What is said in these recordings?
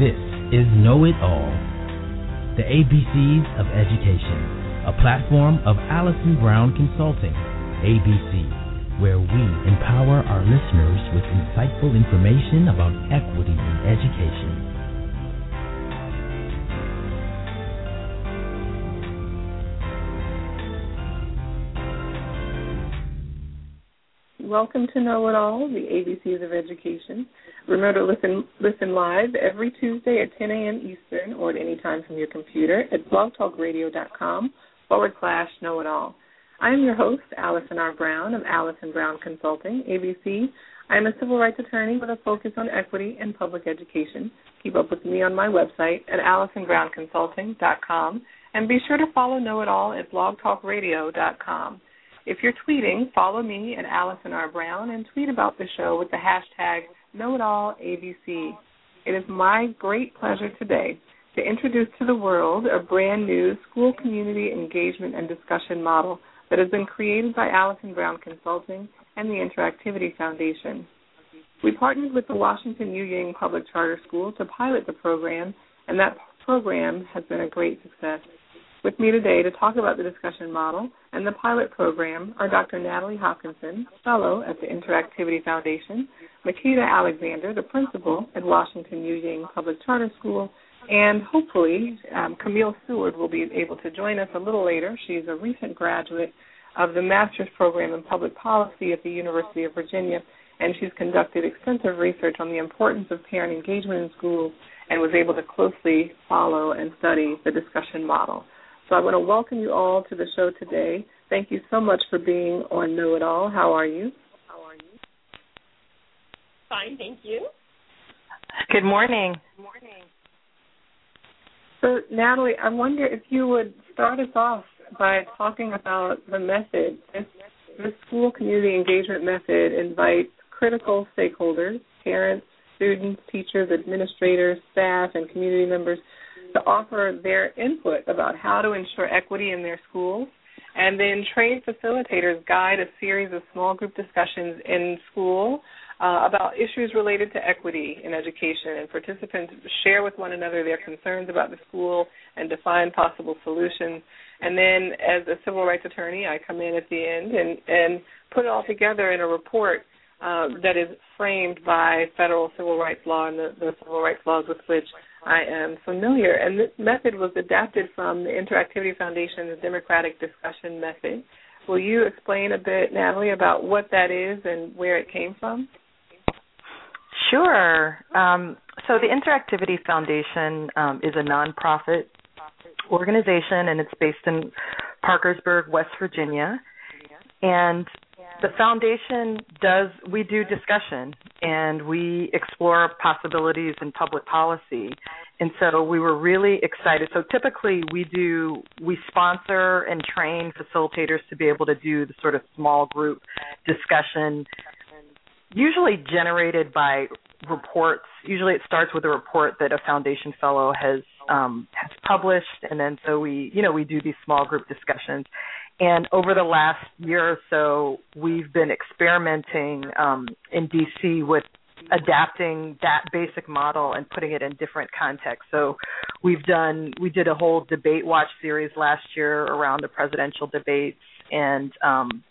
This is Know It All, the ABCs of Education, a platform of Allison Brown Consulting, ABC, where we empower our listeners with insightful information about equity in education. Welcome to Know It All, the ABCs of Education. Remember to listen listen live every Tuesday at 10 a.m. Eastern or at any time from your computer at blogtalkradio.com forward slash Know It All. I am your host, Allison R. Brown of Allison Brown Consulting, ABC. I am a civil rights attorney with a focus on equity and public education. Keep up with me on my website at AllisonBrownConsulting.com and be sure to follow Know It All at blogtalkradio.com. If you're tweeting, follow me at Allison R. Brown and tweet about the show with the hashtag KnowItAllABC. It is my great pleasure today to introduce to the world a brand new school community engagement and discussion model that has been created by Allison Brown Consulting and the Interactivity Foundation. We partnered with the Washington Yu Ying Public Charter School to pilot the program, and that program has been a great success. With me today to talk about the discussion model and the pilot program are Dr. Natalie Hopkinson, Fellow at the Interactivity Foundation, Maquita Alexander, the Principal at Washington. Ying Public Charter School, and hopefully um, Camille Seward will be able to join us a little later. She's a recent graduate of the Master's Program in Public Policy at the University of Virginia, and she's conducted extensive research on the importance of parent engagement in schools and was able to closely follow and study the discussion model. So I want to welcome you all to the show today. Thank you so much for being on Know It All. How are you? How are you? Fine, thank you. Good morning. Good morning. So, Natalie, I wonder if you would start us off by talking about the method. This, this school community engagement method invites critical stakeholders, parents, students, teachers, administrators, staff, and community members to offer their input about how to ensure equity in their schools. And then trained facilitators guide a series of small group discussions in school uh, about issues related to equity in education. And participants share with one another their concerns about the school and define possible solutions. And then, as a civil rights attorney, I come in at the end and, and put it all together in a report uh, that is framed by federal civil rights law and the, the civil rights laws with which I am familiar. And this method was adapted from the Interactivity Foundation's democratic discussion method. Will you explain a bit, Natalie, about what that is and where it came from? Sure. Um, so the Interactivity Foundation um, is a nonprofit organization, and it's based in Parkersburg, West Virginia. And the foundation does we do discussion and we explore possibilities in public policy. And so we were really excited. So typically we do we sponsor and train facilitators to be able to do the sort of small group discussion usually generated by reports. Usually it starts with a report that a foundation fellow has um, has published and then so we you know we do these small group discussions and over the last year or so, we've been experimenting um, in DC with adapting that basic model and putting it in different contexts. So we've done we did a whole debate watch series last year around the presidential debates and um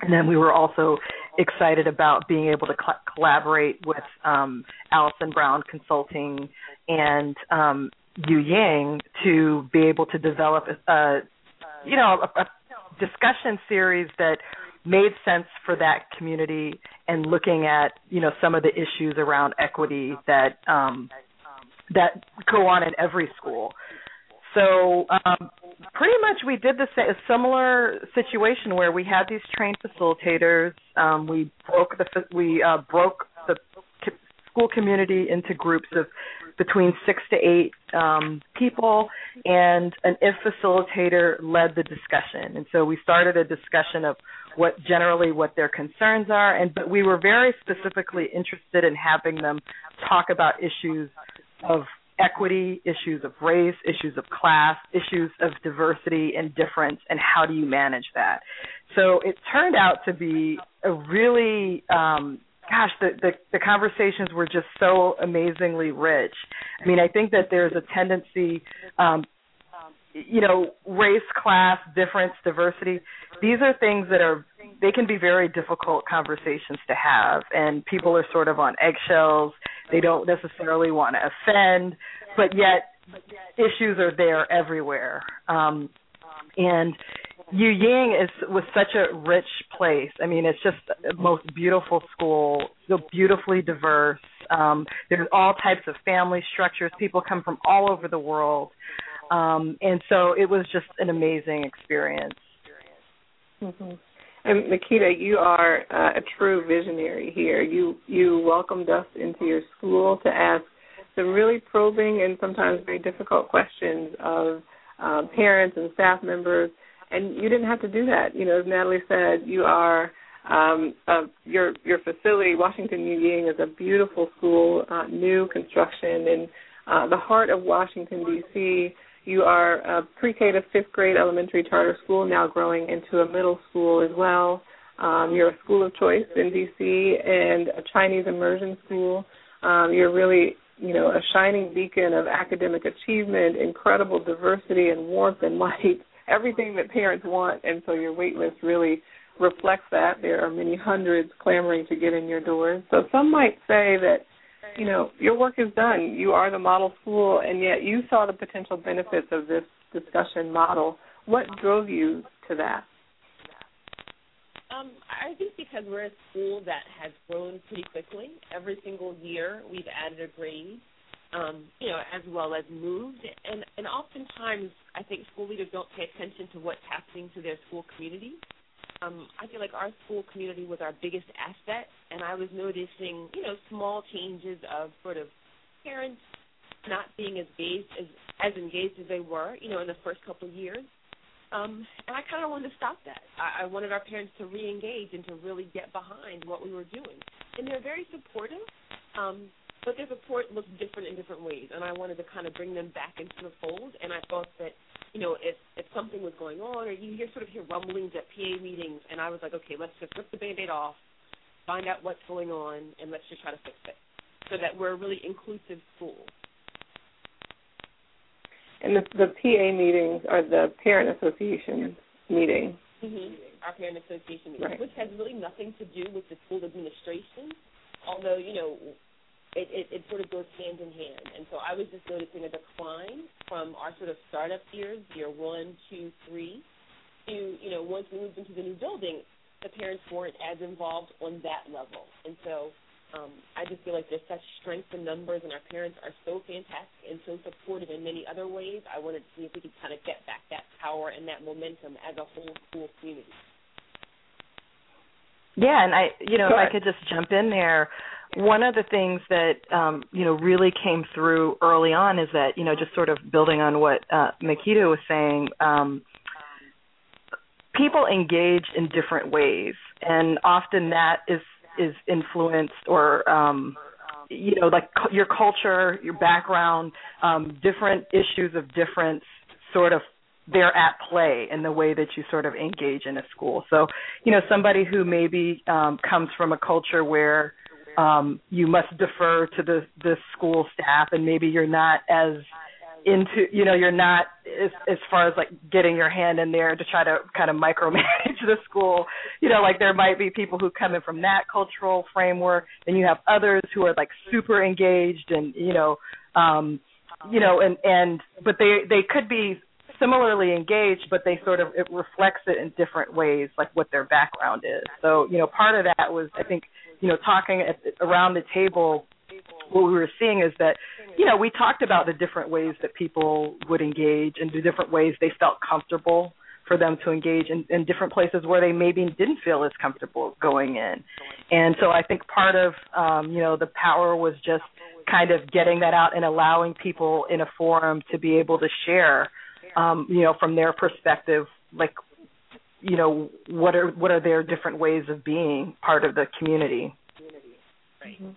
and then we were also excited about being able to cl- collaborate with um Allison Brown Consulting and um Yu Ying to be able to develop a, you know a, a discussion series that made sense for that community and looking at you know some of the issues around equity that um, that go on in every school. So um, pretty much we did this a similar situation where we had these trained facilitators. Um, we broke the we uh, broke the school community into groups of between six to eight um, people, and an IF facilitator led the discussion. And so we started a discussion of what generally what their concerns are, and but we were very specifically interested in having them talk about issues of equity, issues of race, issues of class, issues of diversity and difference, and how do you manage that? So it turned out to be a really um, gosh, the, the the conversations were just so amazingly rich. I mean, I think that there's a tendency, um, you know, race, class, difference, diversity. These are things that are they can be very difficult conversations to have, and people are sort of on eggshells. They don't necessarily want to offend, but yet issues are there everywhere. Um, and Yu Ying is was such a rich place. I mean, it's just the most beautiful school, so beautifully diverse. Um, there's all types of family structures. People come from all over the world, um, and so it was just an amazing experience. Mm-hmm. And Maquita, you are uh, a true visionary here. You you welcomed us into your school to ask some really probing and sometimes very difficult questions of uh, parents and staff members and you didn't have to do that. You know, as Natalie said, you are um, your your facility, Washington Yu Ying, is a beautiful school, uh, new construction in uh, the heart of Washington D.C. You are a pre-K to fifth grade elementary charter school, now growing into a middle school as well. Um, you're a school of choice in D.C. and a Chinese immersion school. Um, you're really, you know, a shining beacon of academic achievement, incredible diversity and warmth and light everything that parents want, and so your wait list really reflects that. There are many hundreds clamoring to get in your doors. So some might say that, you know, your work is done. You are the model school, and yet you saw the potential benefits of this discussion model. What drove you to that? Um, I think because we're a school that has grown pretty quickly. Every single year, we've added a grade um, you know, as well as moved. And and oftentimes, I think school leaders don't pay attention to what's happening to their school community. Um, I feel like our school community was our biggest asset, and I was noticing, you know, small changes of sort of parents not being as engaged as as engaged as they were, you know, in the first couple of years. Um, and I kind of wanted to stop that. I, I wanted our parents to re-engage and to really get behind what we were doing. And they're very supportive. Um, but their support looks different in different ways, and I wanted to kind of bring them back into the fold. And I thought that, you know, if if something was going on, or you hear sort of hear rumblings at PA meetings, and I was like, okay, let's just rip the band-aid off, find out what's going on, and let's just try to fix it, so that we're a really inclusive school. And the the PA meetings are the parent association meeting. Mm-hmm. Our parent association meeting, right. which has really nothing to do with the school administration although you know it, it, it sort of goes hand in hand. And so I was just noticing a decline from our sort of startup years, year one, two, three, to, you know, once we moved into the new building, the parents weren't as involved on that level. And so um, I just feel like there's such strength in numbers, and our parents are so fantastic and so supportive in many other ways. I wanted to see if we could kind of get back that power and that momentum as a whole school community. Yeah, and I, you know, if I could just jump in there, one of the things that um, you know really came through early on is that you know just sort of building on what uh, Maquita was saying, um, people engage in different ways, and often that is is influenced or um, you know like cu- your culture, your background, um, different issues of difference sort of they're at play in the way that you sort of engage in a school. So, you know, somebody who maybe um, comes from a culture where um, you must defer to the the school staff, and maybe you're not as into you know you're not as as far as like getting your hand in there to try to kind of micromanage the school you know like there might be people who come in from that cultural framework and you have others who are like super engaged and you know um you know and and but they they could be similarly engaged, but they sort of it reflects it in different ways, like what their background is. So you know, part of that was I think you know talking at, around the table. What we were seeing is that, you know, we talked about the different ways that people would engage and the different ways they felt comfortable for them to engage in, in different places where they maybe didn't feel as comfortable going in. And so I think part of um, you know the power was just kind of getting that out and allowing people in a forum to be able to share um, you know, from their perspective, like, you know, what are what are their different ways of being part of the community? Mm-hmm.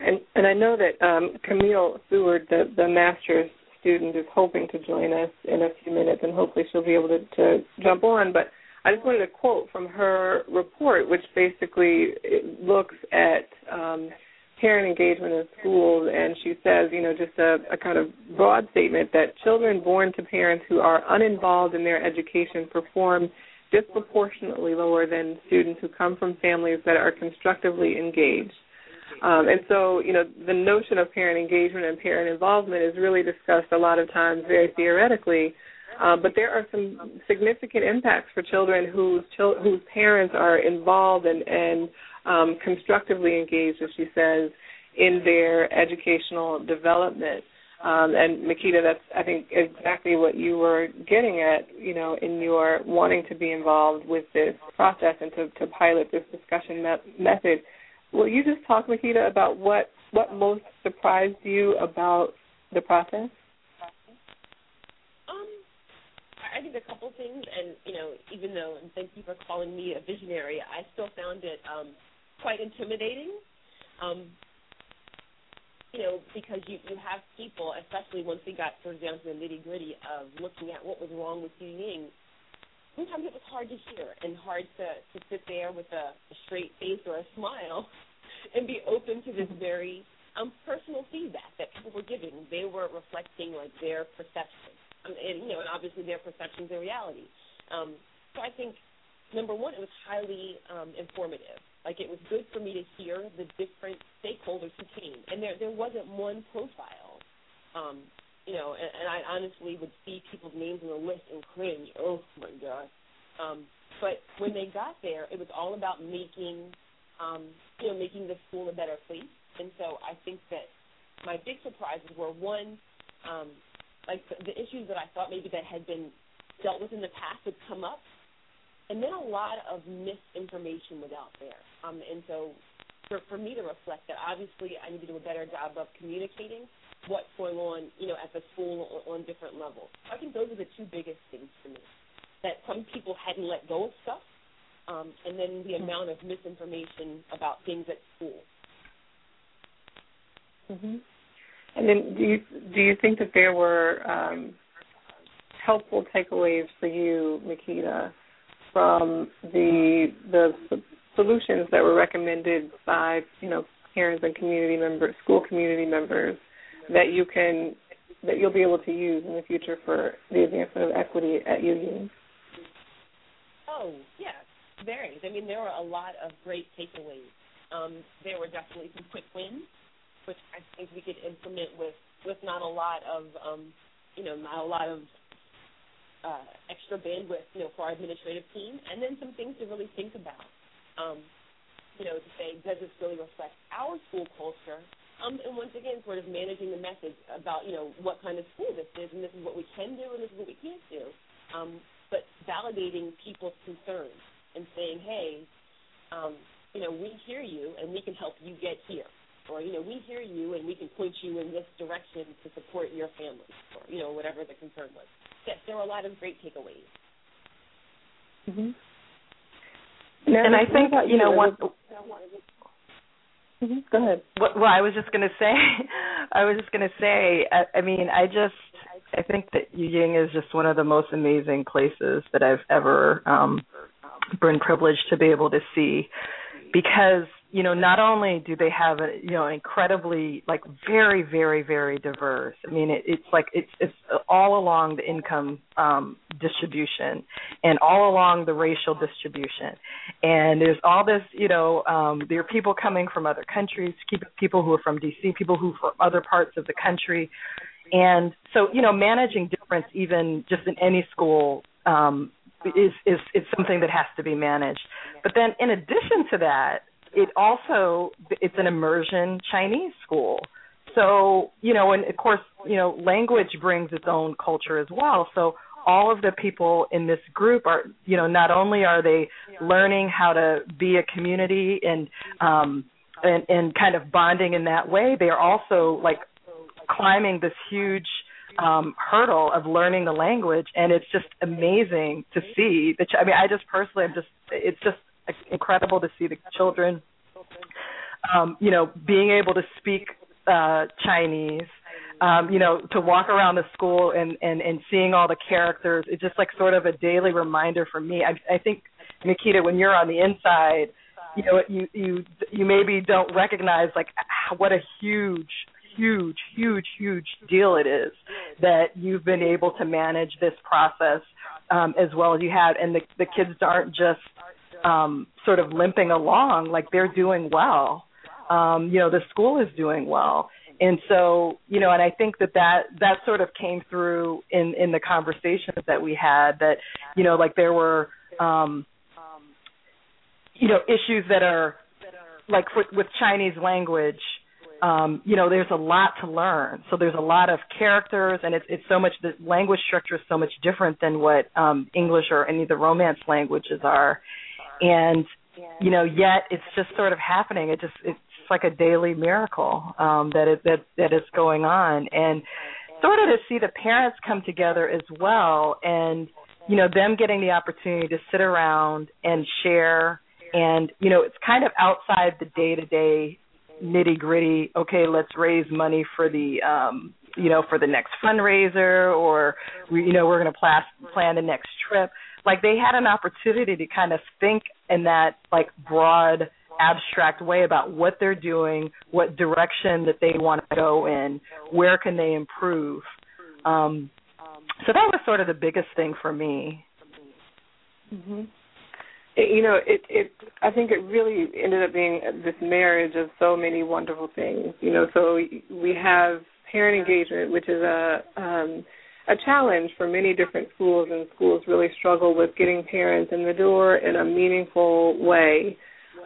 And and I know that um, Camille Seward, the the master's student, is hoping to join us in a few minutes, and hopefully she'll be able to, to jump on. But I just wanted to quote from her report, which basically looks at um, parent engagement in schools, and she says, you know, just a, a kind of broad statement that children born to parents who are uninvolved in their education perform disproportionately lower than students who come from families that are constructively engaged. Um, and so, you know, the notion of parent engagement and parent involvement is really discussed a lot of times very theoretically. Uh, but there are some significant impacts for children whose chil- whose parents are involved and, and um, constructively engaged, as she says, in their educational development. Um, and Maquita, that's I think exactly what you were getting at, you know, in your wanting to be involved with this process and to, to pilot this discussion me- method. Will you just talk, Maquita, about what what most surprised you about the process? Um, I think a couple things, and you know, even though, and thank you for calling me a visionary, I still found it um, quite intimidating. Um, you know, because you you have people, especially once we got for example, the nitty gritty of looking at what was wrong with Yu Ying. Sometimes it was hard to hear and hard to to sit there with a, a straight face or a smile, and be open to this very um personal feedback that people were giving. They were reflecting like their perception, um, and you know, and obviously their perceptions are reality. Um, so I think number one, it was highly um, informative like it was good for me to hear the different stakeholders who came, and there there wasn't one profile. Um, you know, and, and I honestly would see people's names on the list and cringe. Oh my god! Um, but when they got there, it was all about making, um, you know, making the school a better place. And so I think that my big surprises were one, um, like the, the issues that I thought maybe that had been dealt with in the past would come up, and then a lot of misinformation was out there. Um, and so for, for me to reflect that, obviously I need to do a better job of communicating what's going on, you know, at the school on, on different levels. I think those are the two biggest things for me. That some people hadn't let go of stuff, um, and then the mm-hmm. amount of misinformation about things at school. Mm-hmm. And then, do you do you think that there were um, helpful takeaways for you, Maquita, from the the solutions that were recommended by you know parents and community members, school community members that you can that you'll be able to use in the future for the advancement of equity at UU. Oh yes, very. I mean, there were a lot of great takeaways. Um, there were definitely some quick wins, which I think we could implement with with not a lot of um, you know not a lot of uh, extra bandwidth, you know, for our administrative team, and then some things to really think about. Um, you know, to say, does this really reflect our school culture? Um, and once again, sort of managing the message about, you know, what kind of school this is, and this is what we can do, and this is what we can't do. Um, but validating people's concerns and saying, hey, um, you know, we hear you, and we can help you get here. Or, you know, we hear you, and we can point you in this direction to support your family, or, you know, whatever the concern was yes, there were a lot of great takeaways. Mm-hmm. and I think you know one. Mm-hmm. Go ahead. Well, I was just going to say, I was just going to say, I, I mean, I just, I think that Yu Ying is just one of the most amazing places that I've ever um been privileged to be able to see, because you know, not only do they have a you know incredibly like very very very diverse. I mean, it, it's like it's it's all along the income um, distribution and all along the racial distribution, and there's all this you know um, there are people coming from other countries, people who are from DC, people who from other parts of the country, and so you know managing difference even just in any school um, is is is something that has to be managed. But then in addition to that it also it's an immersion Chinese school. So, you know, and of course, you know, language brings its own culture as well. So all of the people in this group are, you know, not only are they learning how to be a community and um and and kind of bonding in that way, they are also like climbing this huge um hurdle of learning the language and it's just amazing to see that I mean I just personally I'm just it's just incredible to see the children, um, you know, being able to speak uh, Chinese, um, you know, to walk around the school and and and seeing all the characters, it's just like sort of a daily reminder for me. I I think Maquita, when you're on the inside, you know, you you you maybe don't recognize like what a huge huge huge huge deal it is that you've been able to manage this process um as well as you have and the the kids aren't just um sort of limping along like they're doing well. Um you know the school is doing well. And so you know and i think that that that sort of came through in in the conversations that we had that you know like there were um you know issues that are like with, with chinese language um you know there's a lot to learn. So there's a lot of characters and it's it's so much the language structure is so much different than what um english or any of the romance languages are and you know yet it's just sort of happening it just it's like a daily miracle um, that is that that is going on, and sort of to see the parents come together as well, and you know them getting the opportunity to sit around and share, and you know it's kind of outside the day to day nitty gritty. Okay, let's raise money for the um, you know for the next fundraiser, or we, you know we're going to plan plan the next trip. Like they had an opportunity to kind of think in that like broad abstract way about what they're doing, what direction that they want to go in, where can they improve. Um, so that was sort of the biggest thing for me. Mm-hmm. You know, it it I think it really ended up being this marriage of so many wonderful things. You know, so we have parent engagement, which is a um, a challenge for many different schools, and schools really struggle with getting parents in the door in a meaningful way.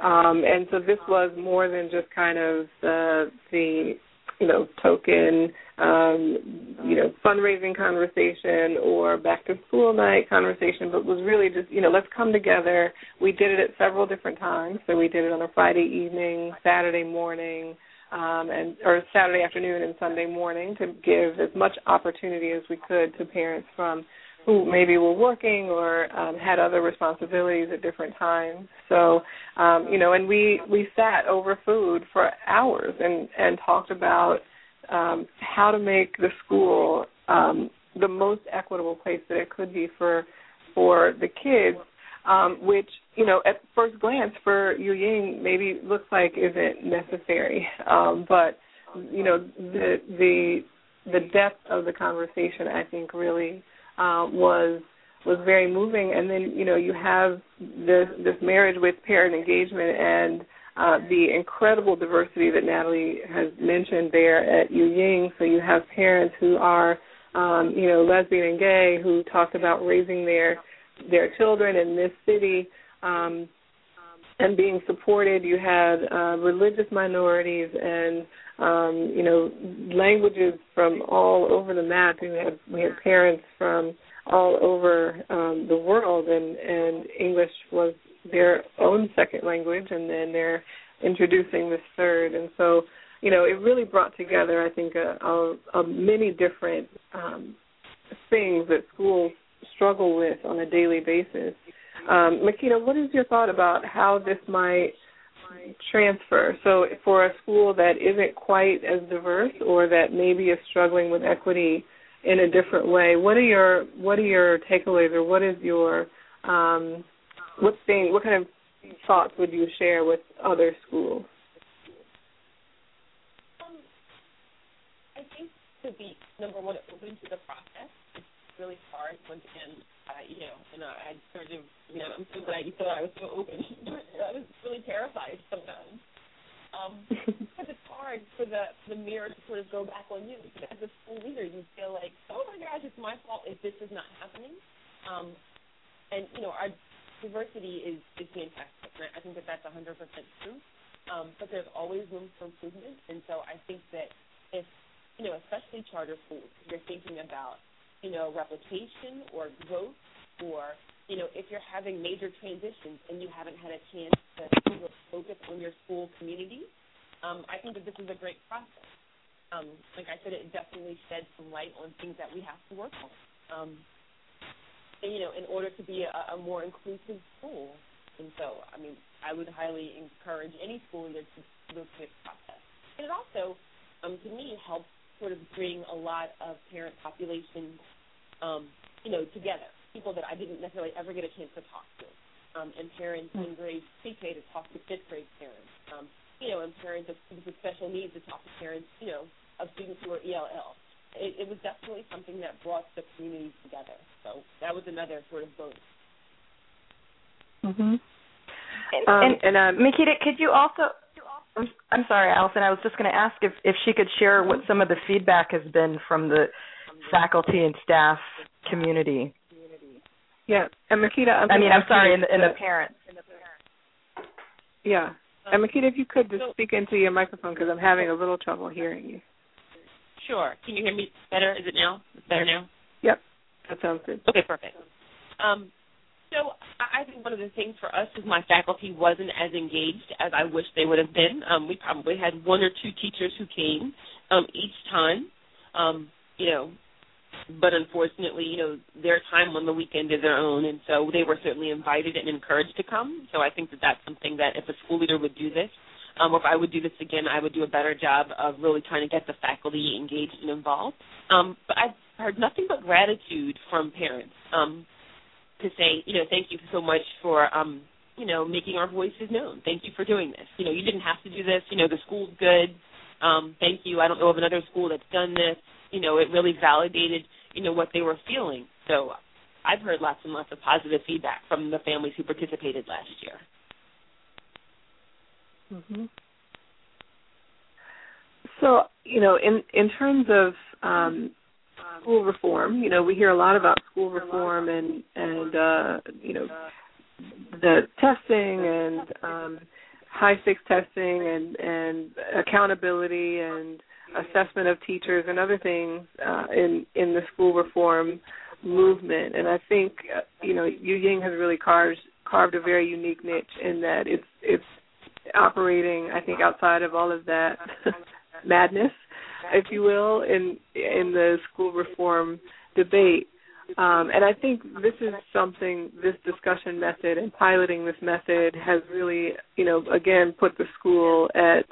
Um, and so this was more than just kind of the the you know token um, you know fundraising conversation or back to school night conversation, but was really just you know let's come together. We did it at several different times. So we did it on a Friday evening, Saturday morning. Um, and or Saturday afternoon and Sunday morning to give as much opportunity as we could to parents from who maybe were working or um, had other responsibilities at different times. So, um, you know, and we we sat over food for hours and and talked about um, how to make the school um, the most equitable place that it could be for for the kids. Um, which you know, at first glance, for Yu Ying, maybe looks like isn't necessary, um, but you know, the the the depth of the conversation, I think, really uh, was was very moving. And then you know you have this this marriage with parent engagement and uh, the incredible diversity that Natalie has mentioned there at Yu Ying. So you have parents who are um, you know lesbian and gay who talk about raising their their children in this city. Um, and being supported, you had uh, religious minorities and um, you know, languages from all over the map. We had we had parents from all over um, the world, and and English was their own second language, and then they're introducing this third, and so you know, it really brought together, I think, a, a, a many different um, things that schools struggle with on a daily basis. Um, Maquita, what is your thought about how this might transfer. So for a school that isn't quite as diverse or that maybe is struggling with equity in a different way, what are your what are your takeaways or what is your um, what thing what kind of thoughts would you share with other schools? Um, I think to be number one open to the process. Really hard once again uh, you know, and I, I sort of, you know, I'm so glad you thought I was so open. I was really terrified sometimes. Um, because it's hard for the the mirror to sort of go back on you. As a school leader, you feel like, oh my gosh, it's my fault if this is not happening. Um, and you know, our diversity is is fantastic. I think that that's 100% true. Um, but there's always room for improvement, and so I think that if you know, especially charter schools, you're thinking about you know, replication or growth or, you know, if you're having major transitions and you haven't had a chance to focus on your school community, um, I think that this is a great process. Um, like I said, it definitely shed some light on things that we have to work on. Um, and, you know, in order to be a, a more inclusive school. And so, I mean, I would highly encourage any school leader to go through this process. And it also, um, to me, helps sort of bring a lot of parent populations, um, you know, together. People that I didn't necessarily ever get a chance to talk to, um, and parents mm-hmm. in grade pre-K to talk to fifth grade parents, um, you know, and parents of students with special needs to talk to parents, you know, of students who are ELL. It, it was definitely something that brought the community together. So that was another sort of bonus. Mhm. And, um, and, and um, Maquita, could you also I'm sorry, Allison. I was just going to ask if if she could share what some of the feedback has been from the faculty and staff community. Yeah, and Maquita. I'm i mean, I'm sorry, in the, in the parents. Yeah, and Maquita, if you could just speak into your microphone because I'm having a little trouble hearing you. Sure. Can you hear me better? Is it now? Better now? Yep. That sounds good. Okay, perfect. Um, so I think one of the things for us is my faculty wasn't as engaged as I wish they would have been. Um, we probably had one or two teachers who came um, each time, um, you know, but unfortunately, you know, their time on the weekend is their own, and so they were certainly invited and encouraged to come. So I think that that's something that if a school leader would do this, um, or if I would do this again, I would do a better job of really trying to get the faculty engaged and involved. Um, but I've heard nothing but gratitude from parents. Um, to say, you know, thank you so much for, um, you know, making our voices known. Thank you for doing this. You know, you didn't have to do this. You know, the school's good. Um, thank you. I don't know of another school that's done this. You know, it really validated, you know, what they were feeling. So I've heard lots and lots of positive feedback from the families who participated last year. Mhm. So, you know, in in terms of um, school reform. You know, we hear a lot about school reform and and uh, you know the testing and um, high stakes testing and and accountability and assessment of teachers and other things uh, in in the school reform movement. And I think uh, you know Yu Ying has really carved carved a very unique niche in that it's it's operating I think outside of all of that madness if you will, in in the school reform debate. Um, and I think this is something this discussion method and piloting this method has really, you know, again put the school at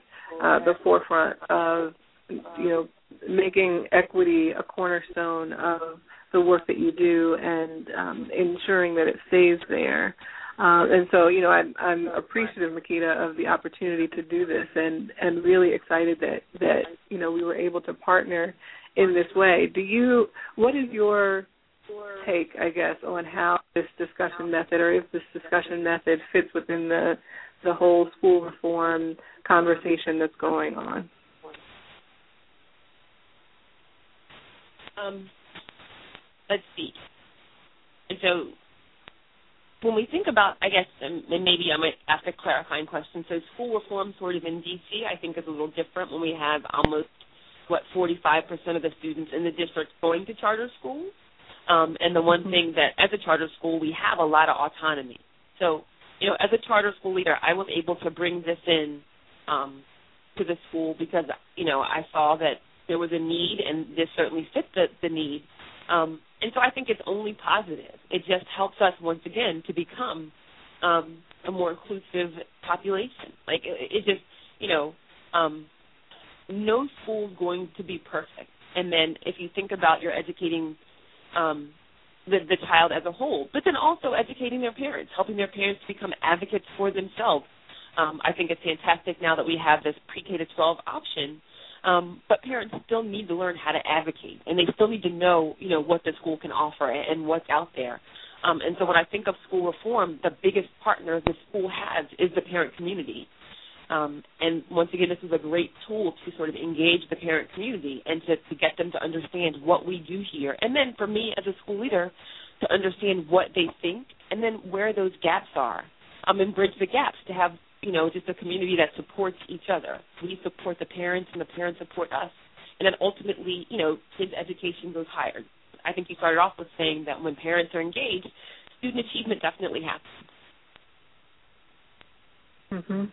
uh, the forefront of, you know, making equity a cornerstone of the work that you do and um, ensuring that it stays there. Uh, and so, you know, I'm, I'm appreciative, Maquita, of the opportunity to do this, and and really excited that that you know we were able to partner in this way. Do you? What is your take, I guess, on how this discussion method, or if this discussion method fits within the the whole school reform conversation that's going on? Um, let's see. And so when we think about, I guess, and maybe I might ask a clarifying question. So school reform sort of in DC, I think, is a little different when we have almost what 45% of the students in the district going to charter schools. Um, and the one mm-hmm. thing that, as a charter school, we have a lot of autonomy. So, you know, as a charter school leader, I was able to bring this in um, to the school because, you know, I saw that there was a need, and this certainly fit the, the need. Um, and so I think it's only positive. It just helps us once again to become um, a more inclusive population. Like it, it just, you know, um, no school's going to be perfect. And then if you think about you're educating um, the, the child as a whole, but then also educating their parents, helping their parents become advocates for themselves. Um, I think it's fantastic now that we have this pre-K to 12 option um, but parents still need to learn how to advocate, and they still need to know, you know, what the school can offer and what's out there. Um, and so when I think of school reform, the biggest partner the school has is the parent community. Um, and once again, this is a great tool to sort of engage the parent community and to, to get them to understand what we do here. And then for me as a school leader, to understand what they think and then where those gaps are um, and bridge the gaps to have you know, just a community that supports each other. We support the parents, and the parents support us, and then ultimately, you know, kids' education goes higher. I think you started off with saying that when parents are engaged, student achievement definitely happens. Mm-hmm.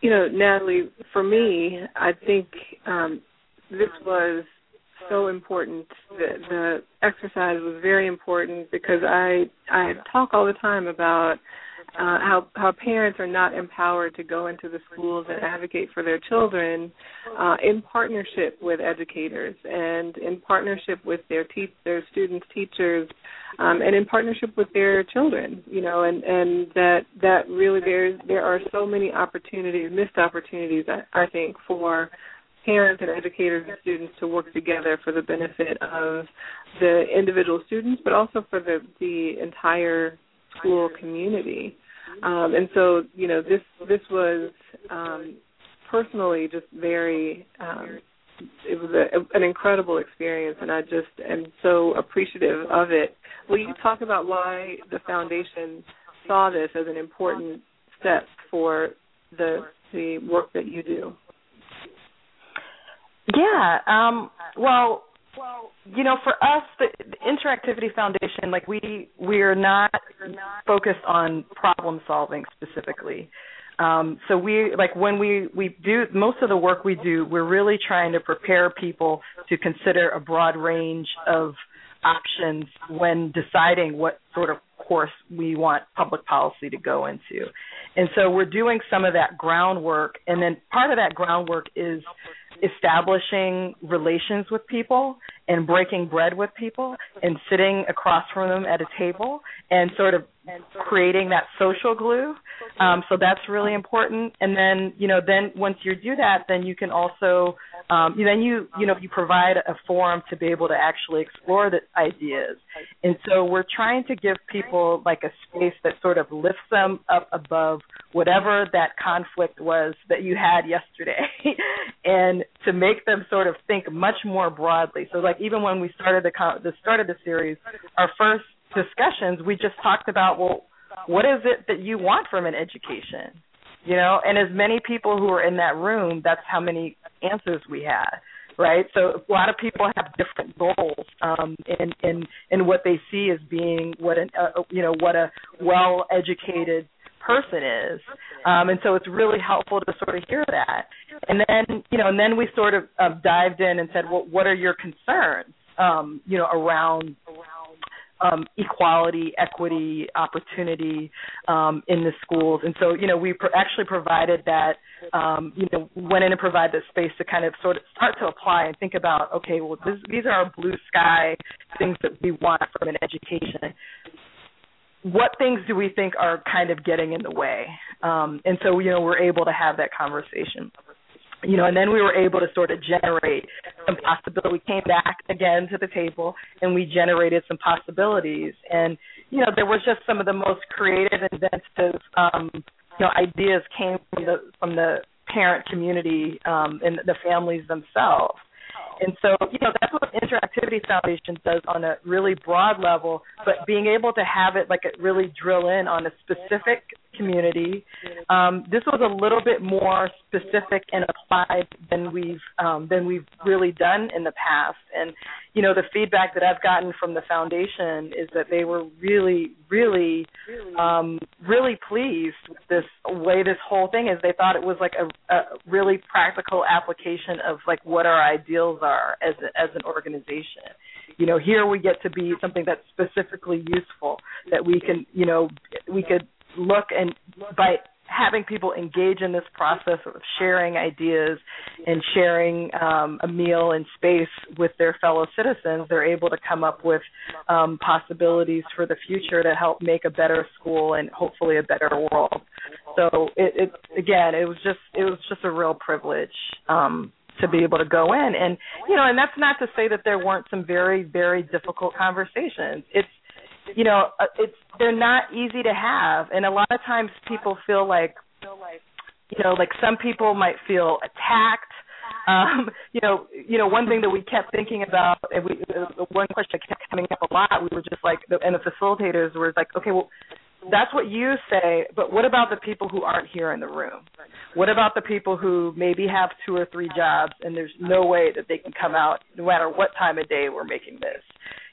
You know, Natalie, for me, I think um, this was so important. The, the exercise was very important because I I talk all the time about uh, how how parents are not empowered to go into the schools and advocate for their children uh, in partnership with educators and in partnership with their te- their students, teachers, um, and in partnership with their children. You know, and and that that really there's there are so many opportunities, missed opportunities, I, I think, for parents and educators and students to work together for the benefit of the individual students, but also for the the entire school community. Um, and so, you know, this this was um, personally just very. Um, it was a, an incredible experience, and I just am so appreciative of it. Will you talk about why the foundation saw this as an important step for the the work that you do? Yeah. Um, well, well, you know, for us, the, the Interactivity Foundation, like we we're not focused on problem solving specifically. Um, so we like when we we do most of the work we do, we're really trying to prepare people to consider a broad range of options when deciding what sort of course we want public policy to go into. And so we're doing some of that groundwork, and then part of that groundwork is establishing relations with people and breaking bread with people and sitting across from them at a table and sort of creating that social glue. Um, so that's really important. And then, you know, then once you do that, then you can also, um, then you, you know, you provide a forum to be able to actually explore the ideas. And so we're trying to give people like a space that sort of lifts them up above whatever that conflict was that you had yesterday, and to make them sort of think much more broadly. So like even when we started the the start of the series, our first discussions we just talked about well, what is it that you want from an education? You know, and as many people who were in that room, that's how many answers we had right? So a lot of people have different goals um, in in in what they see as being what an uh, you know what a well educated person is. Um, and so it's really helpful to sort of hear that. And then, you know, and then we sort of uh, dived in and said, well, what are your concerns, um, you know, around um, equality, equity, opportunity um, in the schools. And so, you know, we pro- actually provided that, um, you know, went in and provided the space to kind of sort of start to apply and think about, okay, well, this, these are our blue sky things that we want from an education what things do we think are kind of getting in the way? Um, and so, you know, we're able to have that conversation. You know, and then we were able to sort of generate some possibility. We came back again to the table and we generated some possibilities. And, you know, there was just some of the most creative, inventive, um, you know, ideas came from the from the parent community um, and the families themselves. And so, you know, that's what Interactivity Foundation does on a really broad level, but being able to have it like it really drill in on a specific community. Um, this was a little bit more specific and applied than we've um, than we've really done in the past. And you know, the feedback that I've gotten from the foundation is that they were really, really, um, really pleased with this way this whole thing is. They thought it was like a, a really practical application of like what our ideals are as a, as an organization you know here we get to be something that's specifically useful that we can you know we could look and by having people engage in this process of sharing ideas and sharing um, a meal and space with their fellow citizens, they're able to come up with um, possibilities for the future to help make a better school and hopefully a better world. So it, it again, it was just it was just a real privilege um, to be able to go in and you know, and that's not to say that there weren't some very very difficult conversations. It's you know, uh, it's they're not easy to have, and a lot of times people feel like, you know, like some people might feel attacked. Um, you know, you know, one thing that we kept thinking about, and we, uh, one question that kept coming up a lot, we were just like, and the facilitators were like, okay, well, that's what you say, but what about the people who aren't here in the room? What about the people who maybe have two or three jobs and there's no way that they can come out no matter what time of day we're making this?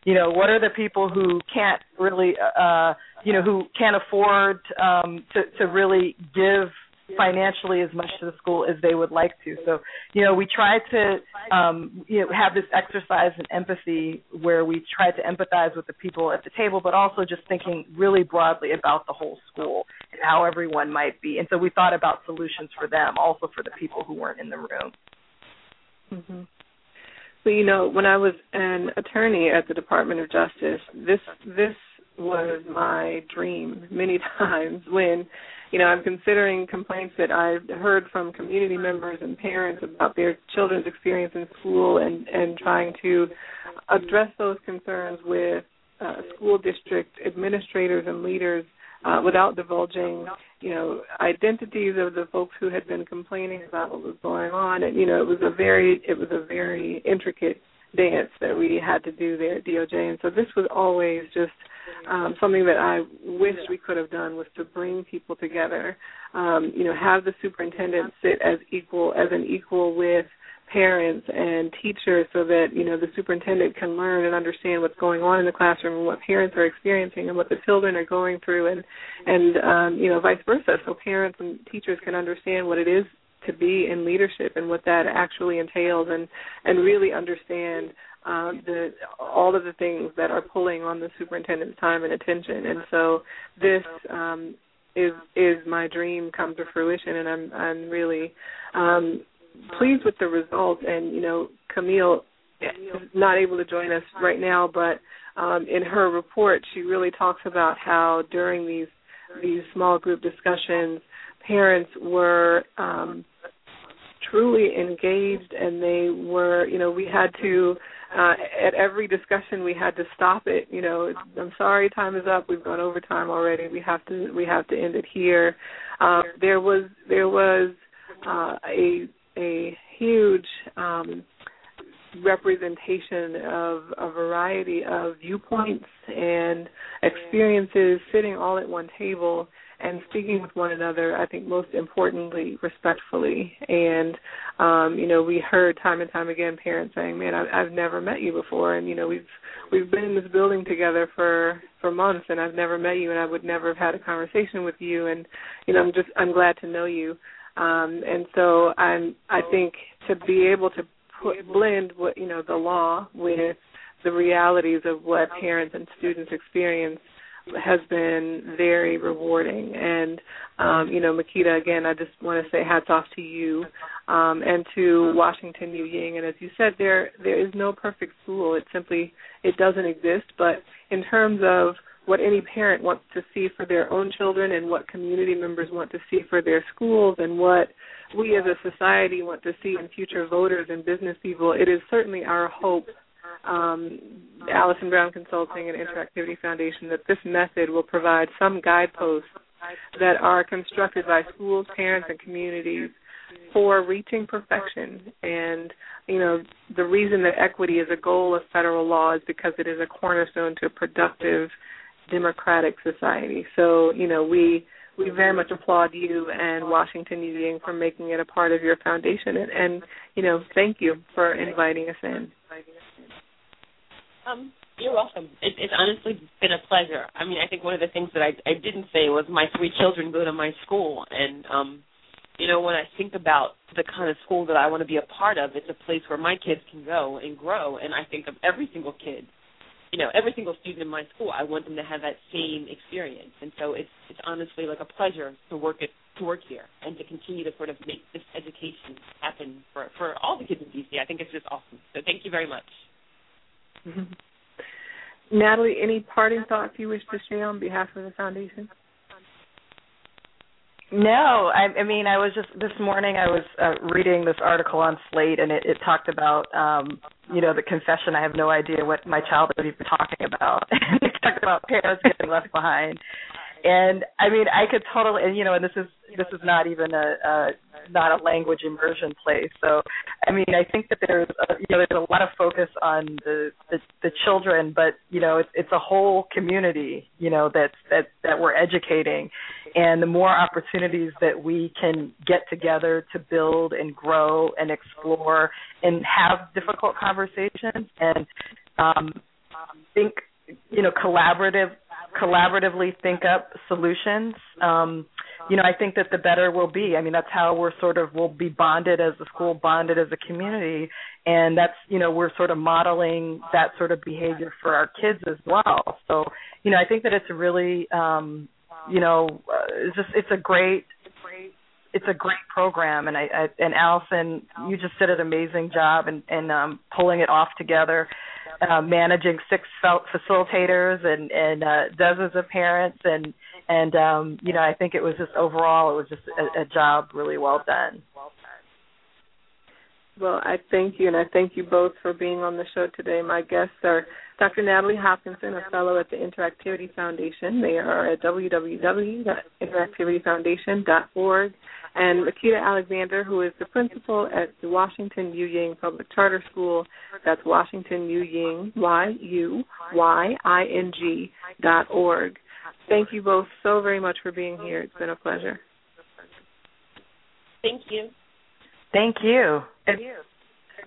You know, what are the people who can't really uh you know, who can't afford um to to really give financially as much to the school as they would like to. So, you know, we try to um, you know have this exercise in empathy where we try to empathize with the people at the table, but also just thinking really broadly about the whole school and how everyone might be. And so we thought about solutions for them, also for the people who weren't in the room. Mm-hmm. Well, you know, when I was an attorney at the Department of Justice, this this was my dream many times when you know i'm considering complaints that i've heard from community members and parents about their children's experience in school and and trying to address those concerns with uh, school district administrators and leaders uh, without divulging you know identities of the folks who had been complaining about what was going on. And you know it was a very it was a very intricate dance that we had to do there at DOJ and so this was always just um, something that I wish we could have done was to bring people together. Um, you know, have the superintendent sit as equal as an equal with parents and teachers so that you know the superintendent can learn and understand what's going on in the classroom and what parents are experiencing and what the children are going through and and um you know vice versa so parents and teachers can understand what it is to be in leadership and what that actually entails and and really understand uh, the all of the things that are pulling on the superintendent's time and attention. And so this um, is is my dream come to fruition, and I'm I'm really um, pleased with the results. And you know, Camille is not able to join us right now, but um, in her report, she really talks about how during these these small group discussions, parents were um, truly engaged, and they were, you know, we had to uh, at every discussion we had to stop it. You know, I'm sorry, time is up. We've gone over time already. We have to we have to end it here. Uh, there was there was uh, a a huge um, representation of a variety of viewpoints and experiences sitting all at one table and speaking with one another i think most importantly respectfully. And um you know we heard time and time again parents saying man I, i've never met you before. And you know we've we've been in this building together for for months and i've never met you and i would never have had a conversation with you. And you know i'm just i'm glad to know you. Um and so i'm i think to be able to put blend what you know the law with the realities of what parents and students experience has been very rewarding. And um, you know, Maquita, again, I just want to say hats off to you um, and to Washington Yu Ying. And as you said, there there is no perfect school. It simply it doesn't exist. But in terms of what any parent wants to see for their own children and what community members want to see for their schools and what we as a society want to see in future voters and business people, it is certainly our hope um, Allison Brown Consulting and Interactivity Foundation that this method will provide some guideposts that are constructed by schools, parents, and communities for reaching perfection. And you know, the reason that equity is a goal of federal law is because it is a cornerstone to a productive democratic society. So, you know, we we very much applaud you and Washington Yu Ying for making it a part of your foundation and, and you know, thank you for inviting us in. Um, you're welcome. It, it's honestly been a pleasure. I mean, I think one of the things that I, I didn't say was my three children go to my school, and um, you know, when I think about the kind of school that I want to be a part of, it's a place where my kids can go and grow. And I think of every single kid, you know, every single student in my school. I want them to have that same experience, and so it's it's honestly like a pleasure to work at to work here and to continue to sort of make this education happen for for all the kids in DC. I think it's just awesome. So thank you very much. Natalie, any parting thoughts you wish to share on behalf of the foundation? No, I, I mean, I was just this morning. I was uh, reading this article on Slate, and it, it talked about, um, you know, the confession. I have no idea what my child is even talking about. it talked about parents getting left behind, and I mean, I could totally, and you know, and this is this is not even a, a not a language immersion place. So, I mean, I think that there's a, you know there's a lot of focus on the the, the children, but you know, it's it's a whole community, you know, that's that that we're educating, and the more opportunities that we can get together to build and grow and explore and have difficult conversations and um, think you know collaborative collaboratively think up solutions um you know i think that the better we'll be. I mean that's how we're sort of we'll be bonded as a school bonded as a community. And that's you know we're sort of modeling that sort of behavior for our kids as well. So you know i think that it's really um you know, uh, it's just it's a great it's a great program, and I, I and Allison, you just did an amazing job in, in um, pulling it off together, uh, managing six facilitators and and uh, dozens of parents, and and um, you know I think it was just overall it was just a, a job really well done. Well, I thank you, and I thank you both for being on the show today. My guests are Dr. Natalie Hopkinson, a fellow at the Interactivity Foundation. They are at www.interactivityfoundation.org. And Maquita Alexander, who is the principal at the Washington Yu Ying Public Charter School. That's Washington Yu Ying, Y-U-Y-I-N-G dot org. Thank you both so very much for being here. It's been a pleasure. Thank you. Thank you. Thank you.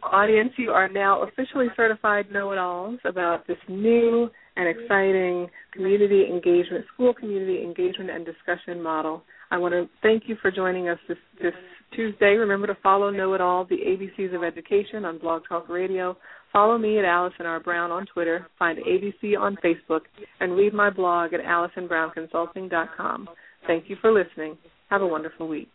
Audience, you are now officially certified know-it-alls about this new and exciting community engagement, school community engagement and discussion model. I want to thank you for joining us this, this Tuesday. Remember to follow Know It All, the ABCs of Education on Blog Talk Radio. Follow me at Allison R. Brown on Twitter. Find ABC on Facebook, and read my blog at AllisonBrownConsulting.com. Thank you for listening. Have a wonderful week.